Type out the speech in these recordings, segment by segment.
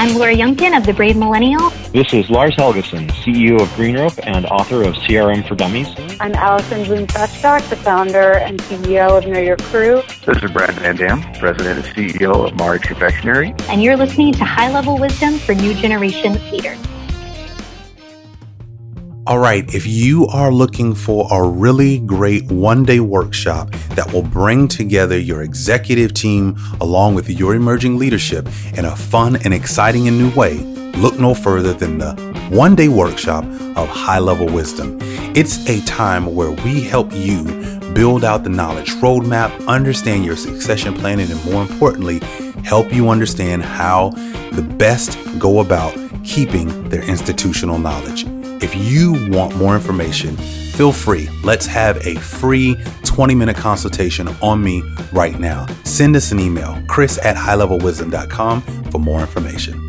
I'm Laura Youngkin of The Brave Millennial. This is Lars Helgeson, CEO of GreenRope and author of CRM for Dummies. I'm Allison Bloom Feshbach, the founder and CEO of Know Your Crew. This is Brad Van Dam, President and CEO of Marich Confectionery. And you're listening to High Level Wisdom for New Generation Leaders. All right, if you are looking for a really great one day workshop that will bring together your executive team along with your emerging leadership in a fun and exciting and new way, look no further than the one day workshop of high level wisdom. It's a time where we help you build out the knowledge roadmap, understand your succession planning, and more importantly, help you understand how the best go about keeping their institutional knowledge. If you want more information, feel free. Let's have a free 20 minute consultation on me right now. Send us an email, chris at highlevelwisdom.com for more information.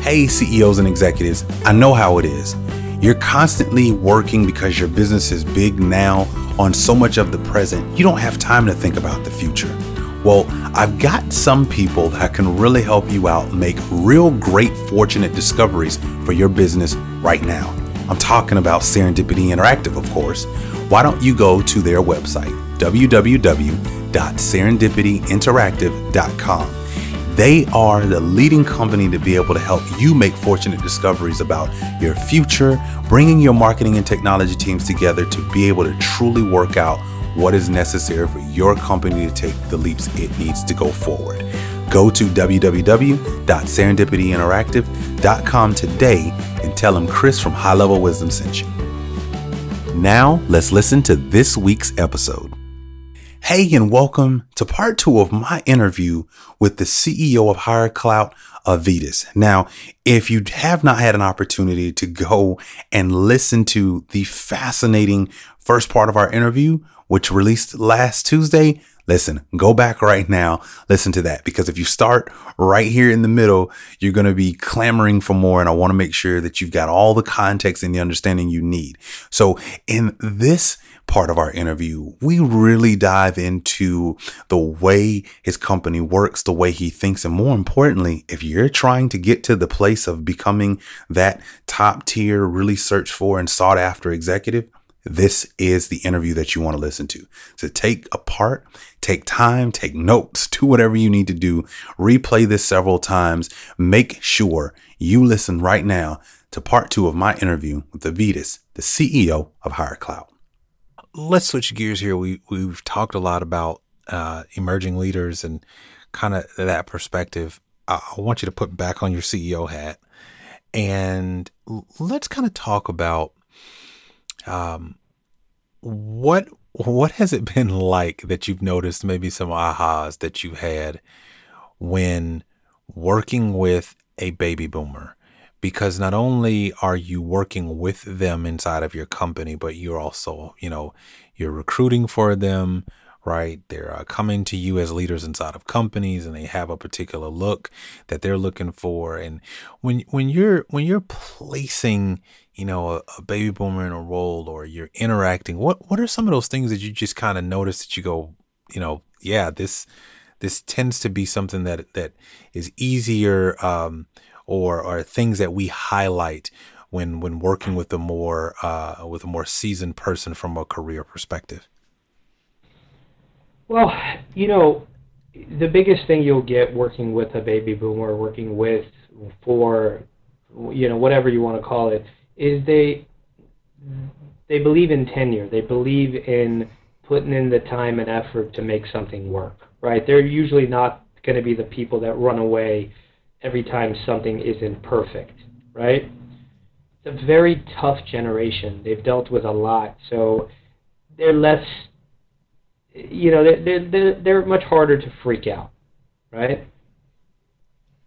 Hey, CEOs and executives, I know how it is. You're constantly working because your business is big now on so much of the present, you don't have time to think about the future. Well, I've got some people that can really help you out make real great fortunate discoveries for your business right now. I'm talking about Serendipity Interactive, of course. Why don't you go to their website, www.serendipityinteractive.com. They are the leading company to be able to help you make fortunate discoveries about your future, bringing your marketing and technology teams together to be able to truly work out what is necessary for your company to take the leaps it needs to go forward. Go to www.serendipityinteractive.com today and tell them Chris from High Level Wisdom sent you. Now, let's listen to this week's episode. Hey, and welcome to part two of my interview with the CEO of HireClout, Avetis. Now, if you have not had an opportunity to go and listen to the fascinating first part of our interview, which released last Tuesday, listen, go back right now, listen to that. Because if you start right here in the middle, you're going to be clamoring for more. And I want to make sure that you've got all the context and the understanding you need. So in this part of our interview, we really dive into the way his company works, the way he thinks, and more importantly, if you're trying to get to the place of becoming that top tier, really searched for and sought after executive, this is the interview that you want to listen to. So take a part, take time, take notes, do whatever you need to do. Replay this several times. Make sure you listen right now to part two of my interview with Avetis, the CEO of HireClout. Let's switch gears here. We we've talked a lot about uh, emerging leaders and kind of that perspective. I want you to put back on your CEO hat and let's kind of talk about um, what what has it been like that you've noticed maybe some ahas that you've had when working with a baby boomer? Because not only are you working with them inside of your company, but you're also, you know, you're recruiting for them, right? They're uh, coming to you as leaders inside of companies, and they have a particular look that they're looking for. And when when you're when you're placing you know, a, a, baby boomer in a role or you're interacting, what what are some of those things that you just kind of notice that you go, you know, yeah, this this tends to be something that that is easier um, or or things that we highlight when when working with a more uh, with a more seasoned person from a career perspective. Well, you know, the biggest thing you'll get working with a baby boomer, working with for you know whatever you want to call it is they they believe in tenure. They believe in putting in the time and effort to make something work. Right? They're usually not going to be the people that run away every time something isn't perfect. Right? It's a very tough generation. They've dealt with a lot, so they're less. You know, they're they're they're much harder to freak out. Right?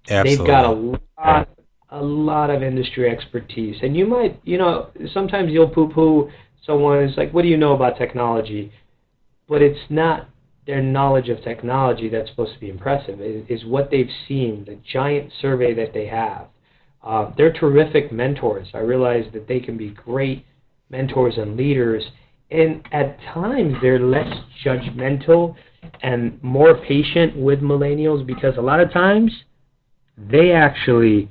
Absolutely. They've got a lot a lot of industry expertise. And you might, you know, sometimes you'll poo poo someone is like, what do you know about technology? But it's not their knowledge of technology that's supposed to be impressive, it is what they've seen, the giant survey that they have. Uh, they're terrific mentors. I realize that they can be great mentors and leaders. And at times, they're less judgmental and more patient with millennials because a lot of times they actually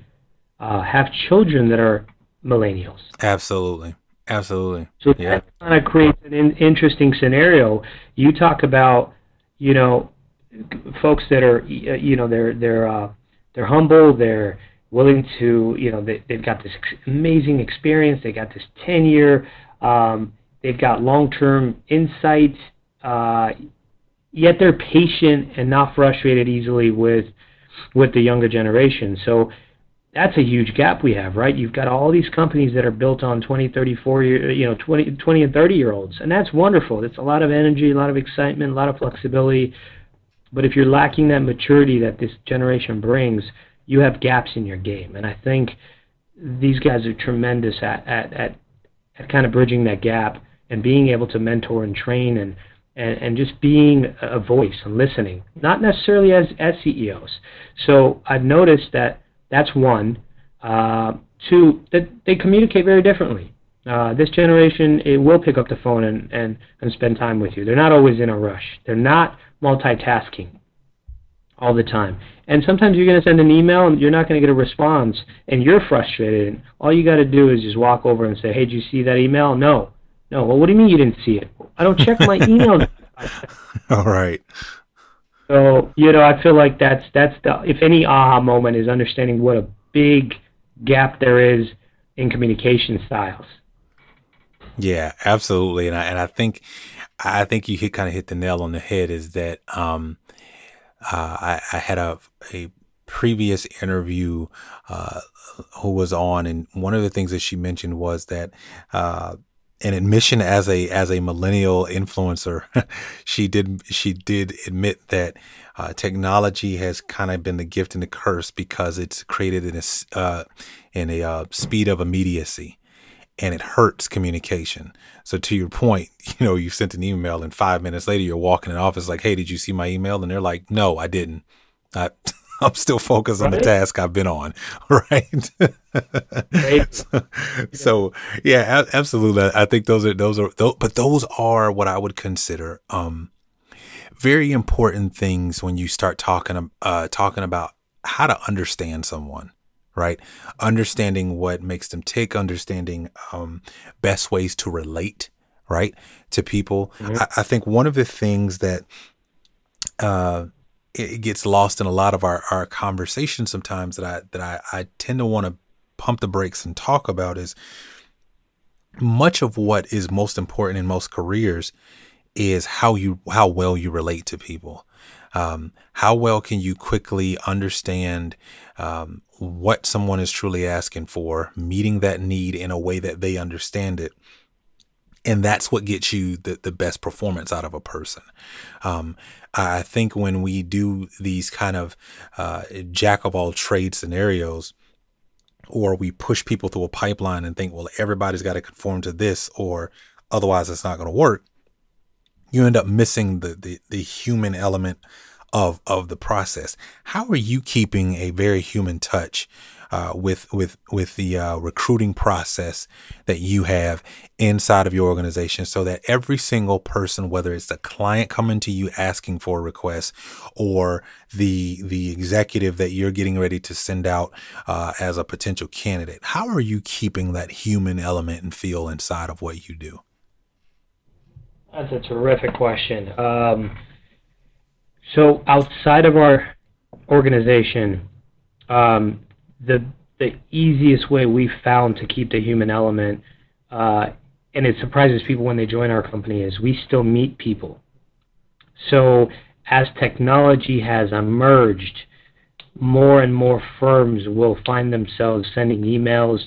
uh, have children that are millennials. Absolutely. Absolutely. So yeah. that kind of creates an in- interesting scenario. You talk about, you know, folks that are, you know, they're they're uh, they're humble. They're willing to, you know, they, they've got this amazing experience. They got this tenure. Um, they've got long-term insight. Uh, yet they're patient and not frustrated easily with with the younger generation. So that's a huge gap we have, right? You've got all these companies that are built on 20, 30, 40, you know, 20, 20 and 30 year olds, and that's wonderful. It's a lot of energy, a lot of excitement, a lot of flexibility. But if you're lacking that maturity that this generation brings, you have gaps in your game. And I think these guys are tremendous at at at, at kind of bridging that gap and being able to mentor and train and and, and just being a voice and listening, not necessarily as, as CEOs. So I've noticed that that's one. Uh, two, that they communicate very differently. Uh, this generation it will pick up the phone and, and, and spend time with you. They're not always in a rush. They're not multitasking all the time. And sometimes you're going to send an email and you're not going to get a response and you're frustrated. And all you got to do is just walk over and say, hey, did you see that email? No. No. Well, what do you mean you didn't see it? I don't check my email. all right. So you know, I feel like that's that's the if any aha moment is understanding what a big gap there is in communication styles. Yeah, absolutely, and I and I think I think you hit kind of hit the nail on the head. Is that um, uh, I, I had a a previous interview uh, who was on, and one of the things that she mentioned was that uh, an admission as a as a millennial influencer, she did she did admit that uh, technology has kind of been the gift and the curse because it's created in a uh, in a uh, speed of immediacy, and it hurts communication. So to your point, you know, you sent an email, and five minutes later, you're walking in office like, "Hey, did you see my email?" And they're like, "No, I didn't." I, I'm still focused on the task I've been on, right? so, so, yeah, absolutely. I think those are those are those, but those are what I would consider um, very important things when you start talking uh, talking about how to understand someone, right? Understanding what makes them tick, understanding um, best ways to relate, right, to people. Mm-hmm. I, I think one of the things that uh, it gets lost in a lot of our, our conversations sometimes that I that I, I tend to want to pump the brakes and talk about is much of what is most important in most careers is how you how well you relate to people. Um, how well can you quickly understand um, what someone is truly asking for, meeting that need in a way that they understand it, and that's what gets you the, the best performance out of a person. Um, I think when we do these kind of uh, jack of all trade scenarios, or we push people through a pipeline and think, well, everybody's got to conform to this, or otherwise it's not going to work. You end up missing the, the the human element of of the process. How are you keeping a very human touch uh, with with with the uh, recruiting process that you have inside of your organization, so that every single person, whether it's the client coming to you asking for a request, or the the executive that you're getting ready to send out uh, as a potential candidate, how are you keeping that human element and feel inside of what you do? That's a terrific question. Um, so outside of our organization, um, the the easiest way we've found to keep the human element, uh, and it surprises people when they join our company, is we still meet people. So as technology has emerged, more and more firms will find themselves sending emails.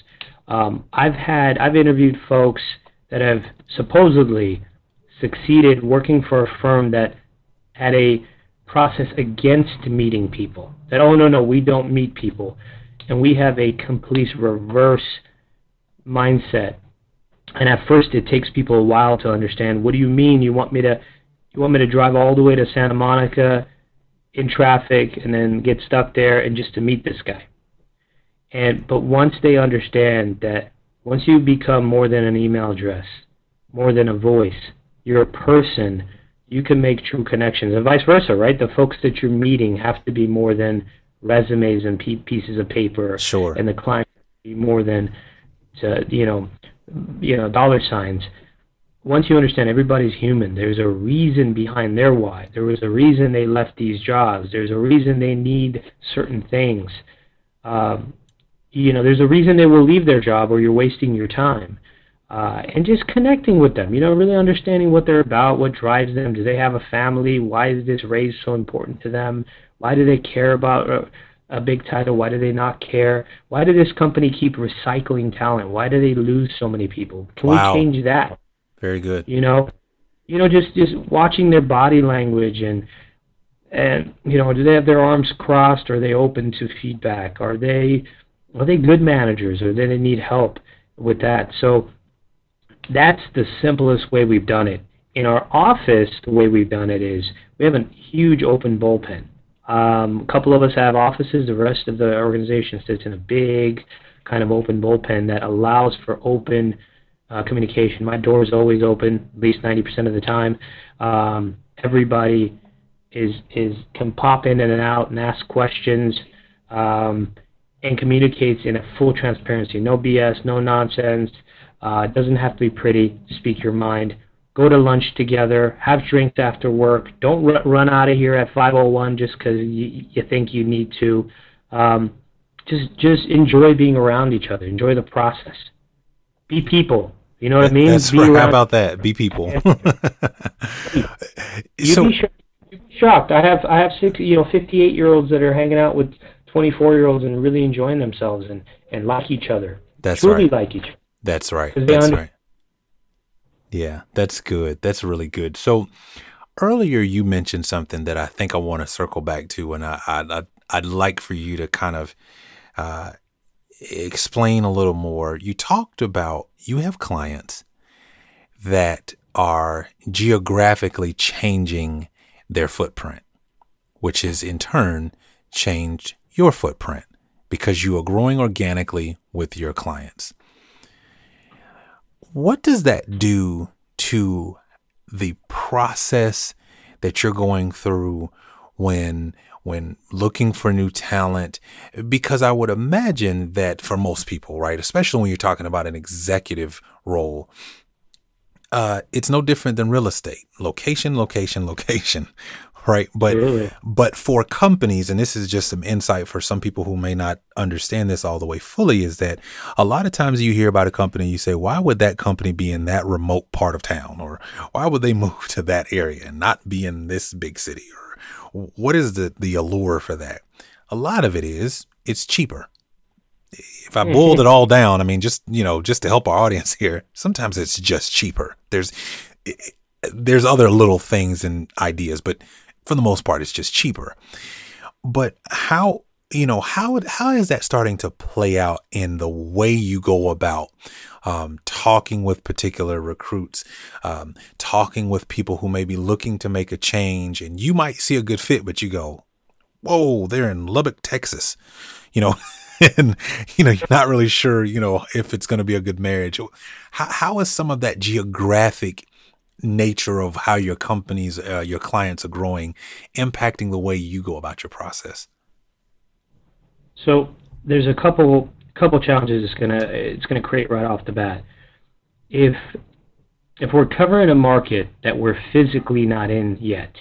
Um, I've had I've interviewed folks that have supposedly succeeded working for a firm that had a process against meeting people. That oh no no we don't meet people and we have a complete reverse mindset. And at first, it takes people a while to understand. What do you mean? You want me to you want me to drive all the way to Santa Monica in traffic and then get stuck there and just to meet this guy? And but once they understand that once you become more than an email address, more than a voice, you're a person. You can make true connections, and vice versa, right? The folks that you're meeting have to be more than resumes and pe- pieces of paper. Sure. And the client be more than to, you know, you know, dollar signs. Once you understand everybody's human, there's a reason behind their why. There was a reason they left these jobs. There's a reason they need certain things. Um, you know, there's a reason they will leave their job or you're wasting your time. Uh, and just connecting with them, you know, really understanding what they're about, what drives them. Do they have a family? Why is this raise so important to them? Why do they care about a, a big title? Why do they not care? Why does this company keep recycling talent? Why do they lose so many people? Can Wow. we change that? Very good. You know, you know, just just watching their body language and and you know, do they have their arms crossed? Are they open to feedback? Are they are they good managers or do they need help with that? So that's the simplest way we've done it. In our office, the way we've done it is we have a huge open bullpen. Um, a couple of us have offices. The rest of the organization sits in a big kind of open bullpen that allows for open uh, communication. My door is always open, at least 90% of the time. Um, everybody is is can pop in and out and ask questions, um, and communicates in a full transparency. No BS, no nonsense. Uh, it doesn't have to be pretty. Speak your mind. Go to lunch together. Have drinks after work. Don't r- run out of here at 5:01 just because you, you think you need to. Um, just just enjoy being around each other. Enjoy the process. Be people. You know what I mean? That's Be right. How about that? Be people. You'd so be shocked. You'd be shocked. I have I have six, you know, 58 year olds that are hanging out with 24 year olds and really enjoying themselves and and like each other. that's Truly right. like each other. That's right. That's right. Yeah, that's good. That's really good. So earlier you mentioned something that I think I want to circle back to, and I, I, I'd, I'd like for you to kind of uh, explain a little more. You talked about you have clients that are geographically changing their footprint, which is in turn changed your footprint because you are growing organically with your clients. What does that do to the process that you're going through when when looking for new talent because I would imagine that for most people, right, especially when you're talking about an executive role, uh, it's no different than real estate. Location, location, location, right? But Absolutely. but for companies, and this is just some insight for some people who may not understand this all the way fully, is that a lot of times you hear about a company, you say, why would that company be in that remote part of town? Or why would they move to that area and not be in this big city? Or what is the, the allure for that? A lot of it is it's cheaper. If I mm-hmm. boiled it all down, I mean, just, you know, just to help our audience here, sometimes it's just cheaper. There's, eh, eh, there's other little things and ideas, but for the most part, it's just cheaper. But how you know how how is that starting to play out in the way you go about um, talking with particular recruits, um, talking with people who may be looking to make a change, and you might see a good fit, but you go, "Whoa, they're in Lubbock, Texas," you know. And you know you're not really sure, you know, if it's going to be a good marriage. How how is some of that geographic nature of how your companies, uh, your clients are growing, impacting the way you go about your process? So there's a couple couple challenges it's gonna it's gonna create right off the bat. If if we're covering a market that we're physically not in yet,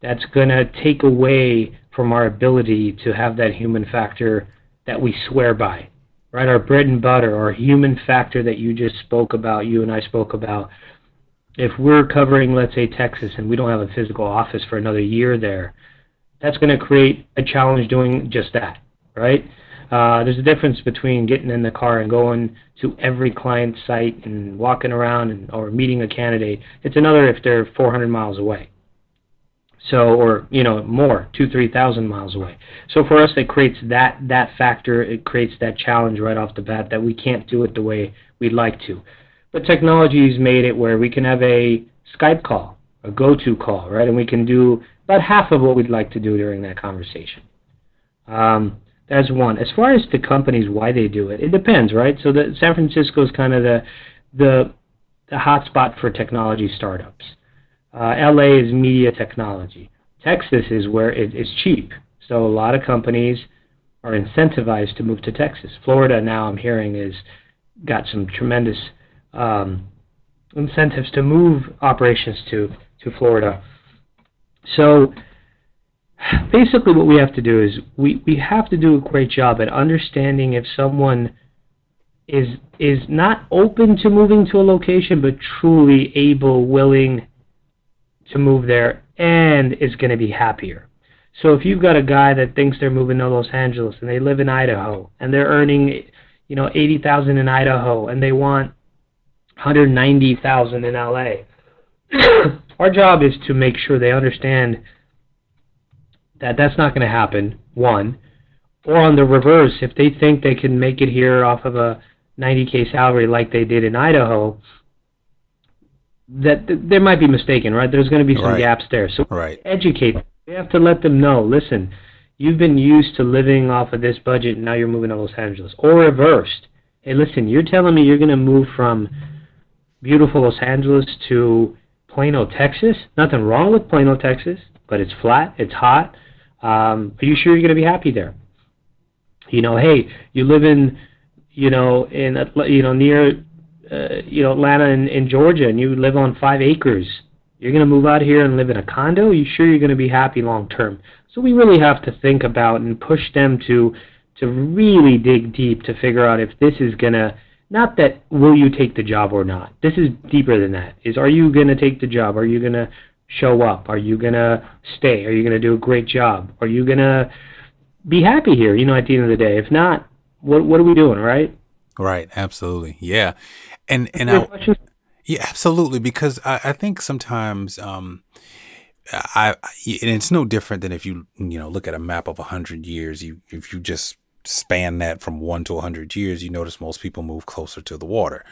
that's gonna take away from our ability to have that human factor that we swear by. Right? Our bread and butter, our human factor that you just spoke about, you and I spoke about. If we're covering, let's say, Texas and we don't have a physical office for another year there, that's going to create a challenge doing just that, right? Uh, there's a difference between getting in the car and going to every client site and walking around and or meeting a candidate. It's another if they're 400 miles away. So, or you know, more, two, three thousand miles away. So for us, it creates that that factor. It creates that challenge right off the bat that we can't do it the way we'd like to. But technology's made it where we can have a Skype call, a go-to call, right? And we can do about half of what we'd like to do during that conversation. Um, that's one. As far as the companies, why they do it, it depends, right? So the San Francisco is kind of the the the hotspot for technology startups. Uh, LA is media technology. Texas is where it is cheap. So a lot of companies are incentivized to move to Texas. Florida now I'm hearing is got some tremendous um, incentives to move operations to to Florida. So basically what we have to do is we, we have to do a great job at understanding if someone is is not open to moving to a location but truly able willing to move there and is going to be happier so if you've got a guy that thinks they're moving to Los Angeles and they live in Idaho and they're earning you know 80,000 in Idaho and they want 190,000 in LA our job is to make sure they understand that that's not going to happen one or on the reverse if they think they can make it here off of a 90k salary like they did in Idaho, that th- there might be mistaken, right? There's going to be some Right. gaps there. So Right. educate. We have to let them know. Listen, you've been used to living off of this budget, and now you're moving to Los Angeles, or reversed. Hey, listen, you're telling me you're going to move from beautiful Los Angeles to Plano, Texas? Nothing wrong with Plano, Texas, but it's flat, it's hot. Um, are you sure you're going to be happy there? You know, hey, you live in, you know, in you know near, uh, you know, Atlanta in, in Georgia, and you live on five acres. You're going to move out here and live in a condo. Are you sure you're going to be happy long term? So we really have to think about and push them to to really dig deep to figure out if this is going to not that will you take the job or not. This is deeper than that. Is are you going to take the job? Are you going to show up? Are you going to stay? Are you going to do a great job? Are you going to be happy here, you know, at the end of the day? If not, what what are we doing, right? Right. Absolutely. Yeah. And and I. Yeah, absolutely. Because I, I think sometimes, um, I, and it's no different than if you you know look at a map of a hundred years. You if you just span that from one to a hundred years, you notice most people move closer to the water.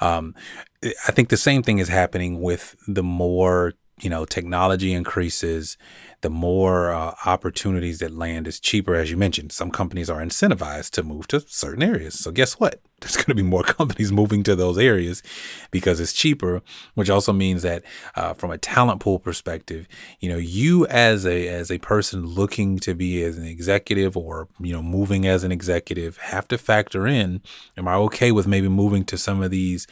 Um, I think the same thing is happening with the more you know technology increases the more uh, opportunities that land is cheaper. As you mentioned some companies are incentivized to move to certain areas. So guess what? There's going to be more companies moving to those areas because it's cheaper which also means that uh, from a talent pool perspective you know you as a as a person looking to be as an executive or you know moving as an executive have to factor in am i okay with maybe moving to some of these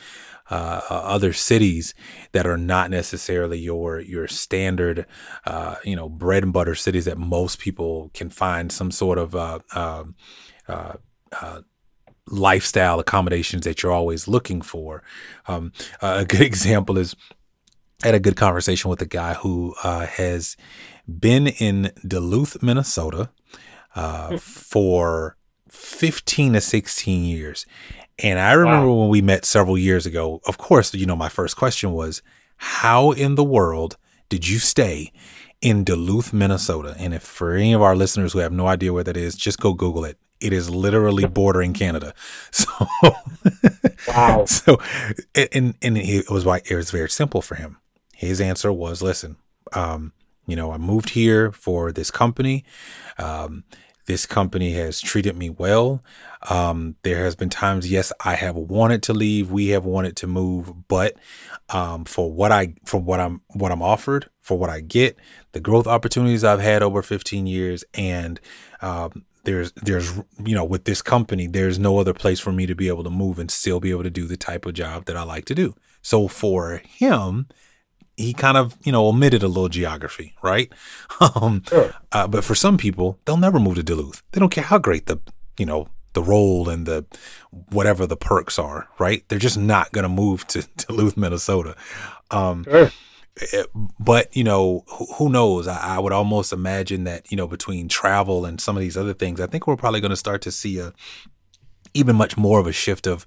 uh, uh, other cities that are not necessarily your your standard, uh, you know, bread and butter cities that most people can find some sort of uh, um, uh, uh, lifestyle accommodations that you're always looking for. Um, a good example is I had a good conversation with a guy who uh, has been in Duluth, Minnesota, uh, for 15 to 16 years. And I remember when we met several years ago, of course, you know, my first question was, how in the world did you stay in Duluth, Minnesota? And if for any of our listeners who have no idea where that is, just go Google it. It is literally bordering Canada. So, Wow. so, and, and it was why it was very simple for him. His answer was, listen, um, you know, I moved here for this company. Um, this company has treated me well. Um, there has been times, yes, I have wanted to leave. We have wanted to move, but um, for what I for what I'm what I'm offered, for what I get, the growth opportunities I've had over 15 years, and um, there's there's you know with this company, there's no other place for me to be able to move and still be able to do the type of job that I like to do. So for him, he kind of you know omitted a little geography, right? Um, Sure. uh, but for some people, they'll never move to Duluth. They don't care how great the you know the role and the whatever the perks are, right? They're just not gonna move to Duluth, Minnesota. Um, Sure. eh, but you know who, who knows I, I would almost imagine that you know between travel and some of these other things i think we're probably going to start to see a even much more of a shift of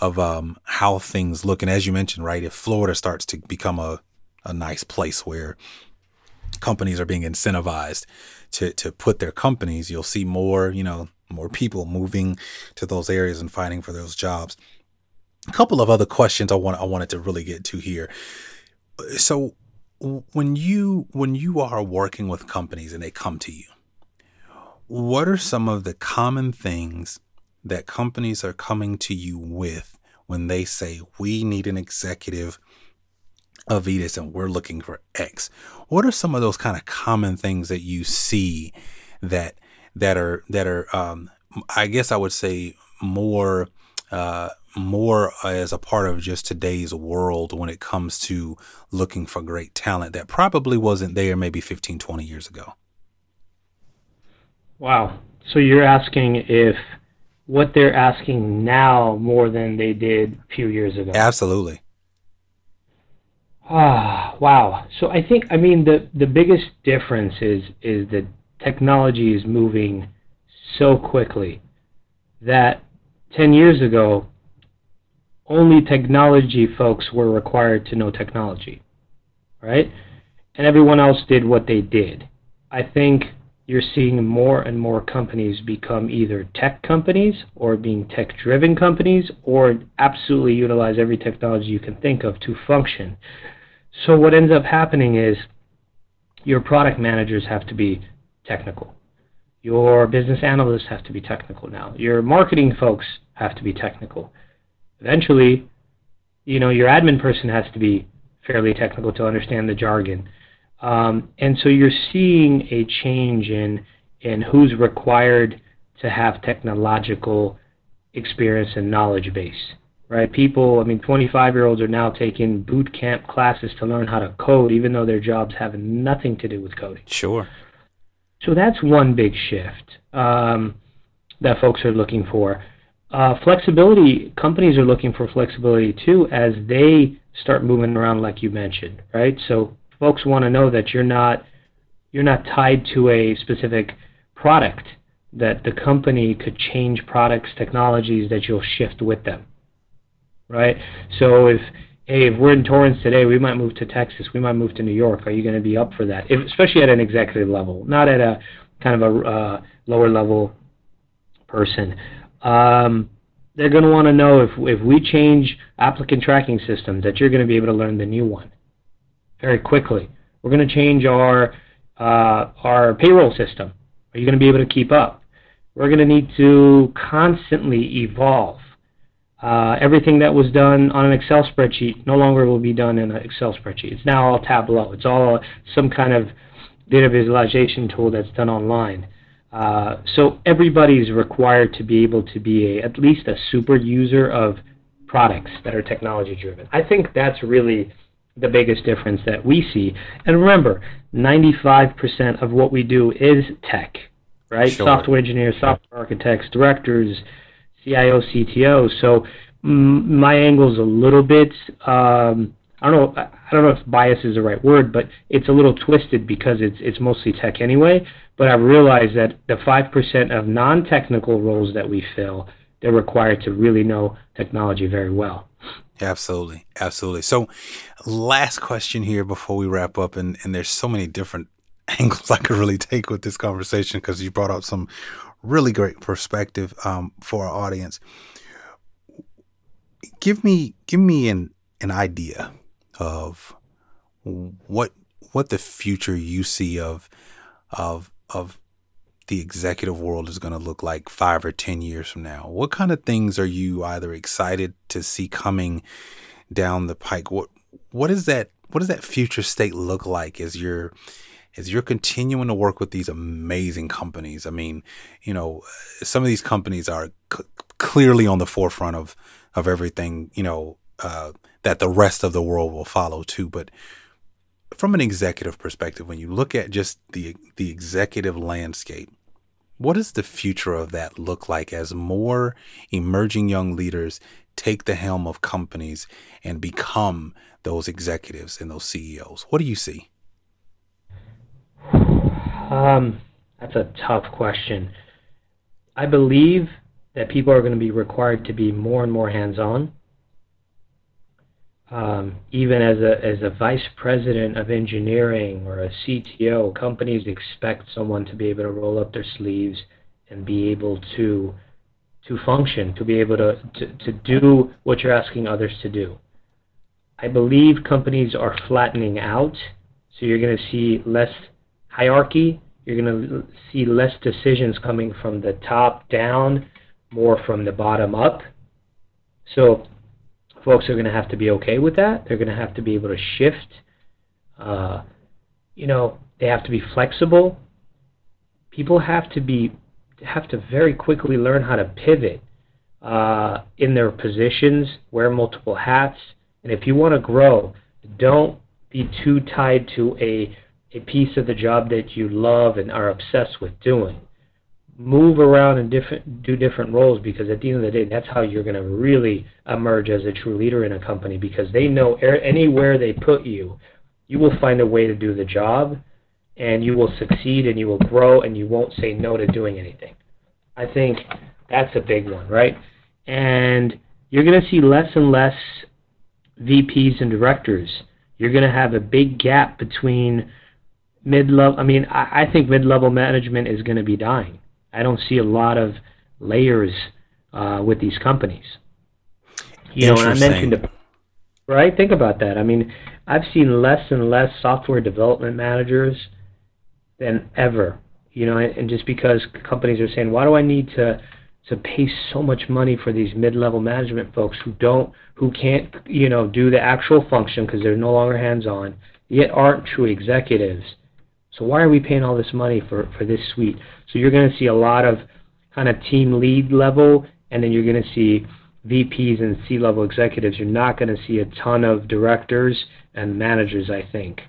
of um how things look and as you mentioned right if florida starts to become a a nice place where companies are being incentivized to to put their companies you'll see more you know more people moving to those areas and fighting for those jobs a couple of other questions i want i wanted to really get to here so when you when you are working with companies and they come to you what are some of the common things that companies are coming to you with when they say we need an executive Avetis and we're looking for X? What are some of those kind of common things that you see that that are that are um, I guess I would say more uh, more as a part of just today's world when it comes to looking for great talent that probably wasn't there maybe 15 20 years ago. Wow. So you're asking if what they're asking now more than they did a few years ago. Absolutely. Ah wow. So i think i mean the the biggest difference is is that technology is moving so quickly that 10 years ago, only technology folks were required to know technology, right? And everyone else did what they did. I think you're seeing more and more companies become either tech companies or being tech driven companies or absolutely utilize every technology you can think of to function. So, what ends up happening is your product managers have to be technical. Your business analysts have to be technical now. Your marketing folks have to be technical. Eventually, you know, your admin person has to be fairly technical to understand the jargon. Um, and so you're seeing a change in in who's required to have technological experience and knowledge base. Right? People, I mean, 25 year olds are now taking boot camp classes to learn how to code, even though their jobs have nothing to do with coding. Sure. So that's one big shift um, that folks are looking for. Uh, flexibility, companies are looking for flexibility too as they start moving around, like you mentioned, right? So folks want to know that you're not you're not tied to a specific product. That the company could change products, technologies that you'll shift with them, right? So if hey, if we're in Torrance today, we might move to Texas, we might move to New York. Are you going to be up for that? If, especially at an executive level, not at a kind of a uh, lower level person. Um, they're going to want to know if if we change applicant tracking systems that you're going to be able to learn the new one very quickly. We're going to change our uh, our payroll system. Are you going to be able to keep up? We're going to need to constantly evolve uh, everything that was done on an Excel spreadsheet no longer will be done in an Excel spreadsheet. It's now all Tableau. It's all some kind of data visualization tool that's done online. Uh, so everybody's required to be able to be a, at least a super user of products that are technology driven. I think that's really the biggest difference that we see. And remember, 95% of what we do is tech, right? Sure. Software engineers, software architects, directors, CIO, CTO. So mm, my angle is a little bit. Um, I don't know. I don't know if bias is the right word, but it's a little twisted because it's it's mostly tech anyway. But I've realized that the five percent of non-technical roles that we fill, they're required to really know technology very well. Absolutely, absolutely. So, last question here before we wrap up, and and there's so many different angles I could really take with this conversation because you brought up some really great perspective um, for our audience. Give me give me an an idea of what what the future you see of of of the executive world is going to look like five or ten years from now. What kind of things are you either excited to see coming down the pike? What what is that? What does that future state look like as you're is you're continuing to work with these amazing companies. I mean, you know, some of these companies are c- clearly on the forefront of of everything, you know, uh, that the rest of the world will follow too. But from an executive perspective, when you look at just the the executive landscape, what does the future of that look like as more emerging young leaders take the helm of companies and become those executives and those CEOs? What do you see? Um, that's a tough question. I believe that people are going to be required to be more and more hands-on. Um, even as a as a vice president of engineering or a CTO, companies expect someone to be able to roll up their sleeves and be able to to function, to be able to, to, to do what you're asking others to do. I believe companies are flattening out, so you're going to see less hierarchy. You're going to see less decisions coming from the top down, more from the bottom up. So folks are going to have to be okay with that. They're going to have to be able to shift. Uh, you know, they have to be flexible. people have to be have to very quickly learn how to pivot uh, in their positions, wear multiple hats, and if you want to grow, don't be too tied to a a piece of the job that you love and are obsessed with doing. Move around and different do different roles because at the end of the day, that's how you're going to really emerge as a true leader in a company because they know anywhere they put you, you will find a way to do the job and you will succeed and you will grow and you won't say no to doing anything. I think that's a big one, right? And you're going to see less and less VPs and directors. You're going to have a big gap between mid-level. I mean, I, I think mid-level management is going to be dying. I don't see a lot of layers uh, with these companies. You know, and I mentioned, right? Think about that. I mean, I've seen less and less software development managers than ever. You know, and just because companies are saying, why do I need to to pay so much money for these mid-level management folks who don't, who can't, you know, do the actual function because they're no longer hands-on, yet aren't true executives. So why are we paying all this money for for this suite? So you're going to see a lot of kind of team lead level, and then you're going to see VPs and C-level executives. You're not going to see a ton of directors and managers, I think.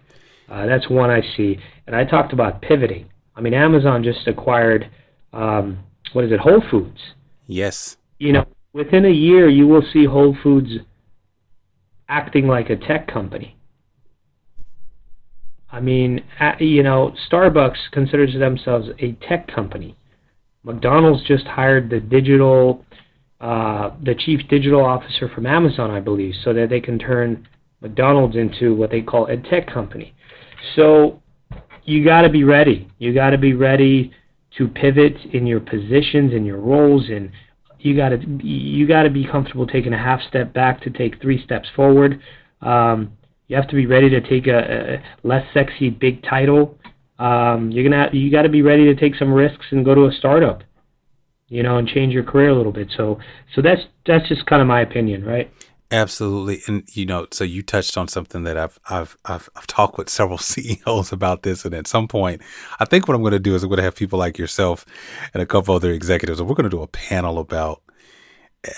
Uh, that's one I see. And I talked about pivoting. I mean, Amazon just acquired, um, what is it, Whole Foods. Yes. You know, within a year, you will see Whole Foods acting like a tech company. I mean, you know, Starbucks considers themselves a tech company. McDonald's just hired the digital, uh, the chief digital officer from Amazon, I believe, so that they can turn McDonald's into what they call a tech company. So you got to be ready. You got to be ready to pivot in your positions and your roles, and you got to you got to be comfortable taking a half step back to take three steps forward. Um, you have to be ready to take a, a less sexy big title. Um, you're gonna you got to be ready to take some risks and go to a startup, you know, and change your career a little bit. So so that's that's just kind of my opinion, right? Absolutely, and you know, so you touched on something that I've I've I've, I've talked with several CEOs about this, and at some point, I think what I'm going to do is I'm going to have people like yourself and a couple other executives, and we're going to do a panel about.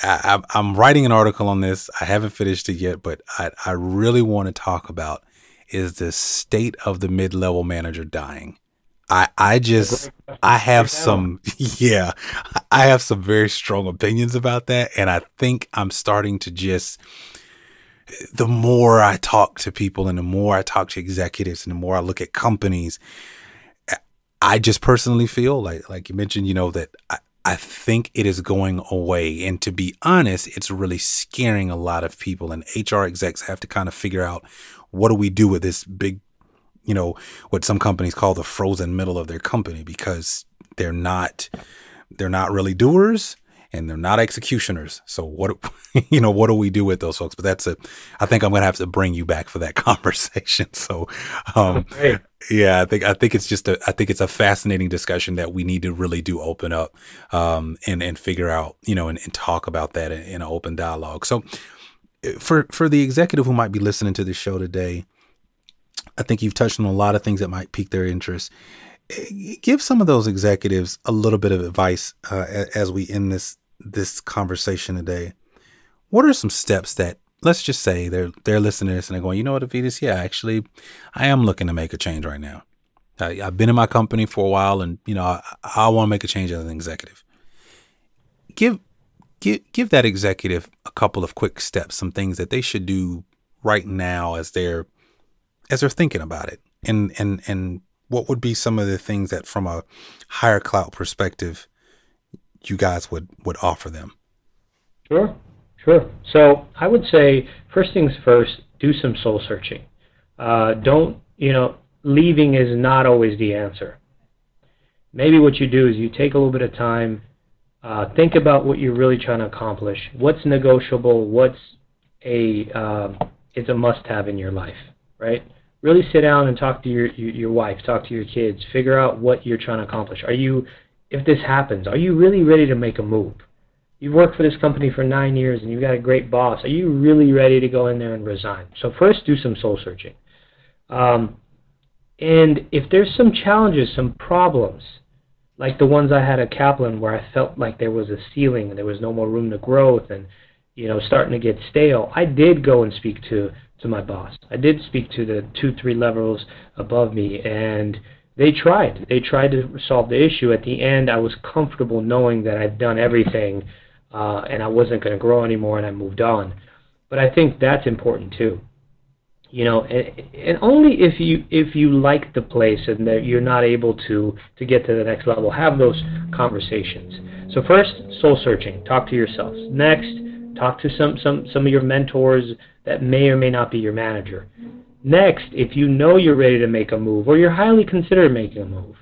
I, I'm writing an article on this. I haven't finished it yet, but I I really want to talk about is the state of the mid level manager dying. I I just I have some yeah I have some very strong opinions about that, and I think I'm starting to just the more I talk to people and the more I talk to executives and the more I look at companies, I just personally feel like like you mentioned, you know that. I, I think it is going away. And to be honest, it's really scaring a lot of people. And HR execs have to kind of figure out what do we do with this big you know, what some companies call the frozen middle of their company because they're not they're not really doers and they're not executioners. So what you know, what do we do with those folks? But that's a I think I'm going to have to bring you back for that conversation. So um. Yeah, I think I think it's just a I think it's a fascinating discussion that we need to really do open up um and and figure out, you know, and, and talk about that in, in an open dialogue. So for for the executive who might be listening to the show today, I think you've touched on a lot of things that might pique their interest. Give some of those executives a little bit of advice uh, as we end this this conversation today. What are some steps that let's just say they're they're listening to this and they're going, you know what, Avetis, yeah, actually, I am looking to make a change right now. I, have been in my company for a while, and you know, I, I want to make a change as an executive. Give give give that executive a couple of quick steps, some things that they should do right now as they're as they're thinking about it and and and what would be some of the things that from a HireClout perspective you guys would would offer them sure sure. So i would say first things first do some soul searching. Uh, don't you know leaving is not always the answer. Maybe what you do is you take a little bit of time uh, think about what you're really trying to accomplish. What's negotiable? What's a uh, is a must have in your life right? Really sit down and talk to your, your, your wife, talk to your kids, figure out what you're trying to accomplish. Are you, if this happens, are you really ready to make a move? You've worked for this company for nine years and you've got a great boss. Are you really ready to go in there and resign? So first, do some soul searching. Um, and if there's some challenges, some problems, like the ones I had at Kaplan where I felt like there was a ceiling and there was no more room to growth and you know starting to get stale. I did go and speak to to my boss. I did speak to the two three levels above me and they tried. They tried to solve the issue. At the end, I was comfortable knowing that I'd done everything uh, and I wasn't going to grow anymore and I moved on. But I think that's important too. You know and, and only if you if you like the place and that you're not able to to get to the next level have those conversations. So first soul searching. Talk to yourselves next talk to some some some of your mentors that may or may not be your manager. Next if you know you're ready to make a move or you're highly considered making a move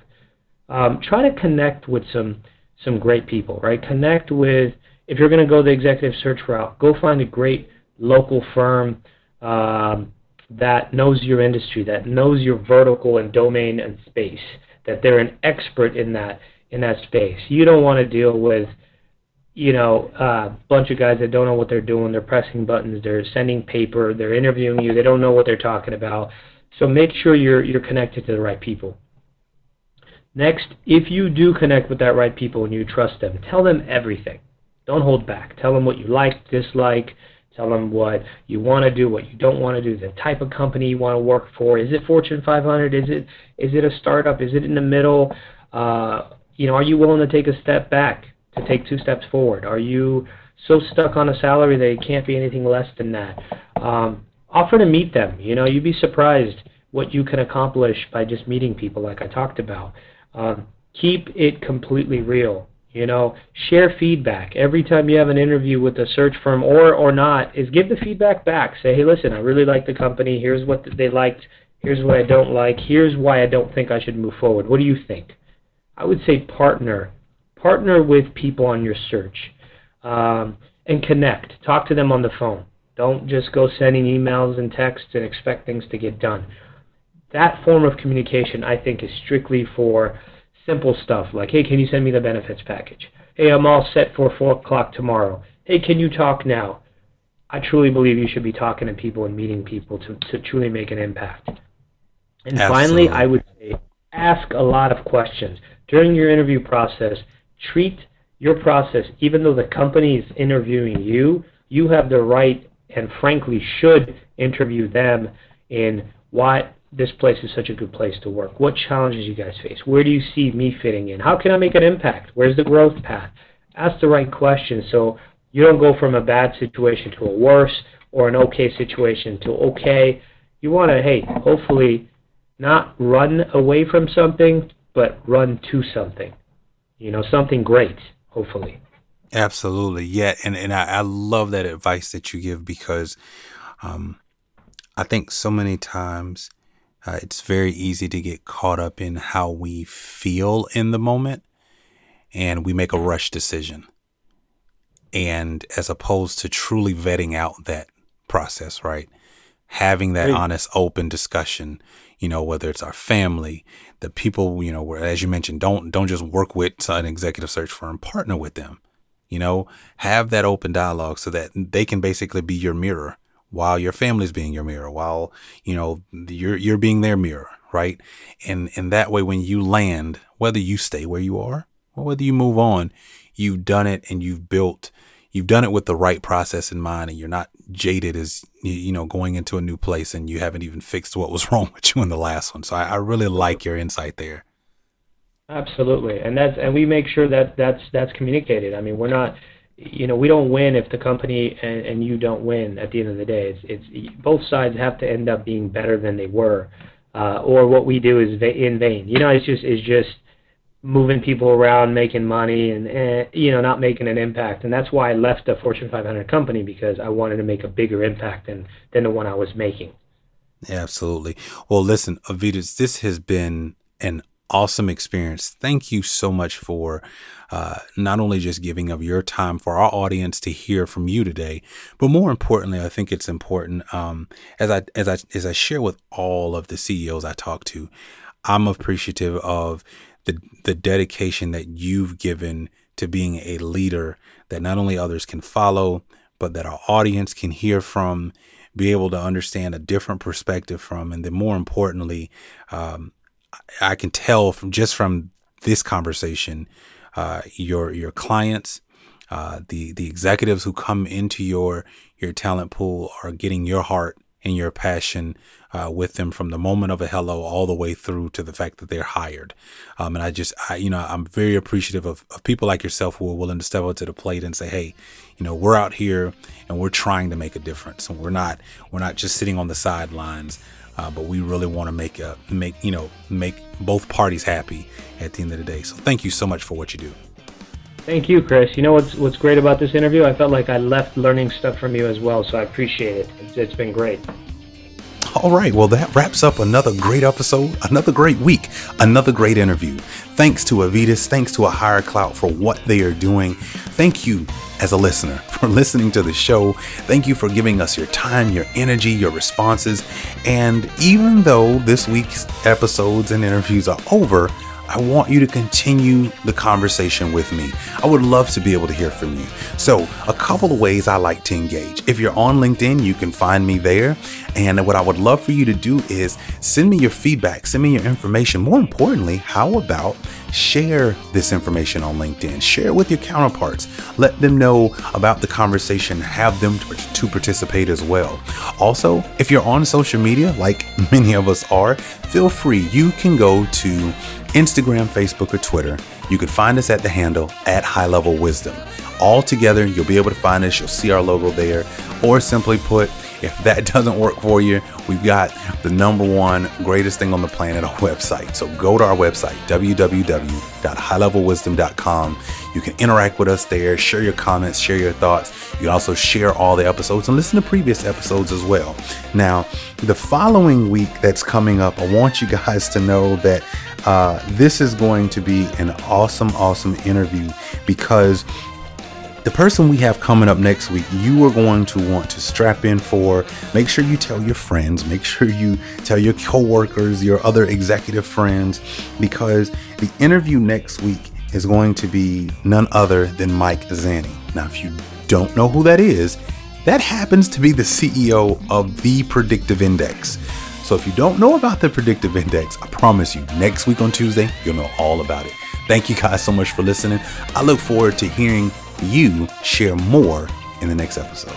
um, try to connect with some some great people right? Connect with if you're going to go the executive search route go find a great local firm um, that knows your industry, that knows your vertical and domain and space, that they're an expert in that in that space. You don't want to deal with you know, a bunch of guys that don't know what they're doing. They're pressing buttons. They're sending paper. They're interviewing you. They don't know what they're talking about. So make sure you're you're connected to the right people. Next, if you do connect with that right people and you trust them, tell them everything. Don't hold back. Tell them what you like, dislike, Tell them what you want to do, what you don't want to do, the type of company you want to work for. Is it Fortune 500? Is it is it a startup? Is it in the middle? Uh, you know, are you willing to take a step back to take two steps forward? Are you so stuck on a salary that it can't be anything less than that? Um, offer to meet them. You know, you'd be surprised what you can accomplish by just meeting people, like I talked about. Um, keep it completely real. You know, share feedback. Every time you have an interview with a search firm or or not, is give the feedback back. Say, hey, listen, I really like the company. Here's what they liked. Here's what I don't like. Here's why I don't think I should move forward. What do you think? I would say partner. Partner with people on your search. Um, and connect. Talk to them on the phone. Don't just go sending emails and texts and expect things to get done. That form of communication, I think, is strictly for simple stuff like, hey, can you send me the benefits package? Hey, I'm all set for 4 o'clock tomorrow. Hey, can you talk now? I truly believe you should be talking to people and meeting people to, to truly make an impact. And Absolutely. finally, I would say ask a lot of questions. During your interview process, treat your process, even though the company is interviewing you, you have the right and frankly should interview them in what this place is such a good place to work? What challenges you guys face? Where do you see me fitting in? How can I make an impact? Where's the growth path? Ask the right questions so you don't go from a bad situation to a worse or an okay situation to okay. You want to, hey, hopefully not run away from something, but run to something. You know, something great, hopefully. Absolutely. Yeah. And, and I, I love that advice that you give because um, I think so many times uh, it's very easy to get caught up in how we feel in the moment and we make a rush decision. And as opposed to truly vetting out that process, right? Having that honest, open discussion, you know, whether it's our family, the people, you know, where, as you mentioned, don't, don't just work with an executive search firm, partner with them, you know, have that open dialogue so that they can basically be your mirror while your family's being your mirror, while, you know, you're, you're being their mirror, right? And, and that way, when you land, whether you stay where you are or whether you move on, you've done it and you've built, you've done it with the right process in mind and you're not jaded as, you know, going into a new place and you haven't even fixed what was wrong with you in the last one. So I, I really like your insight there. Absolutely. And that's, and we make sure that that's, that's communicated. I mean, we're not, you know, we don't win if the company and, and you don't win at the end of the day. It's, it's both sides have to end up being better than they were, uh, or what we do is va- in vain. You know, it's just it's just moving people around, making money, and, you know, not making an impact. And that's why I left a Fortune 500 company because I wanted to make a bigger impact than than the one I was making. Absolutely. Well, listen, Avetis, this has been an awesome experience. Thank you so much for uh, not only just giving of your time for our audience to hear from you today, but more importantly, I think it's important um, as I as I as I share with all of the CEOs I talk to, I'm appreciative of the the dedication that you've given to being a leader that not only others can follow, but that our audience can hear from, be able to understand a different perspective from, and then more importantly, um, I can tell from just from this conversation, uh, your your clients, uh, the the executives who come into your your talent pool are getting your heart and your passion uh, with them from the moment of a hello all the way through to the fact that they're hired. Um, and I just, I, you know, I'm very appreciative of, of people like yourself who are willing to step up to the plate and say, hey, you know, we're out here and we're trying to make a difference, and we're not, we're not just sitting on the sidelines. Uh, but we really want to make a make you know make both parties happy at the end of the day. So thank you so much for what you do. Thank you, Chris. You know what's what's great about this interview? I felt like I left learning stuff from you as well, so I appreciate it. it's, it's been great. All right, well, that wraps up another great episode, another great week, another great interview. Thanks to Avetis, thanks to a HireClout for what they are doing. Thank you as a listener for listening to the show. Thank you for giving us your time, your energy, your responses. And even though this week's episodes and interviews are over, I want you to continue the conversation with me. I would love to be able to hear from you. So, a couple of ways I like to engage. If you're on LinkedIn, you can find me there. And what I would love for you to do is send me your feedback, send me your information. More importantly, how about share this information on LinkedIn? Share it with your counterparts. Let them know about the conversation, have them to participate as well. Also, if you're on social media, like many of us are, feel free. You can go to Instagram, Facebook, or Twitter. You can find us at the handle at High Level Wisdom. All together, you'll be able to find us. You'll see our logo there. Or simply put, if that doesn't work for you, we've got the number one greatest thing on the planet, our website. So go to our website, www.highlevelwisdom.com. You can interact with us there, share your comments, share your thoughts. You can also share all the episodes and listen to previous episodes as well. Now, the following week that's coming up, I want you guys to know that uh, this is going to be an awesome, awesome interview because the person we have coming up next week, you are going to want to strap in for. Make sure you tell your friends, make sure you tell your coworkers, your other executive friends, because the interview next week is going to be none other than Mike Zani. Now, if you don't know who that is, that happens to be the CEO of the Predictive Index. So if you don't know about the predictive index, I promise you, next week on Tuesday, you'll know all about it. Thank you guys so much for listening. I look forward to hearing you share more in the next episode.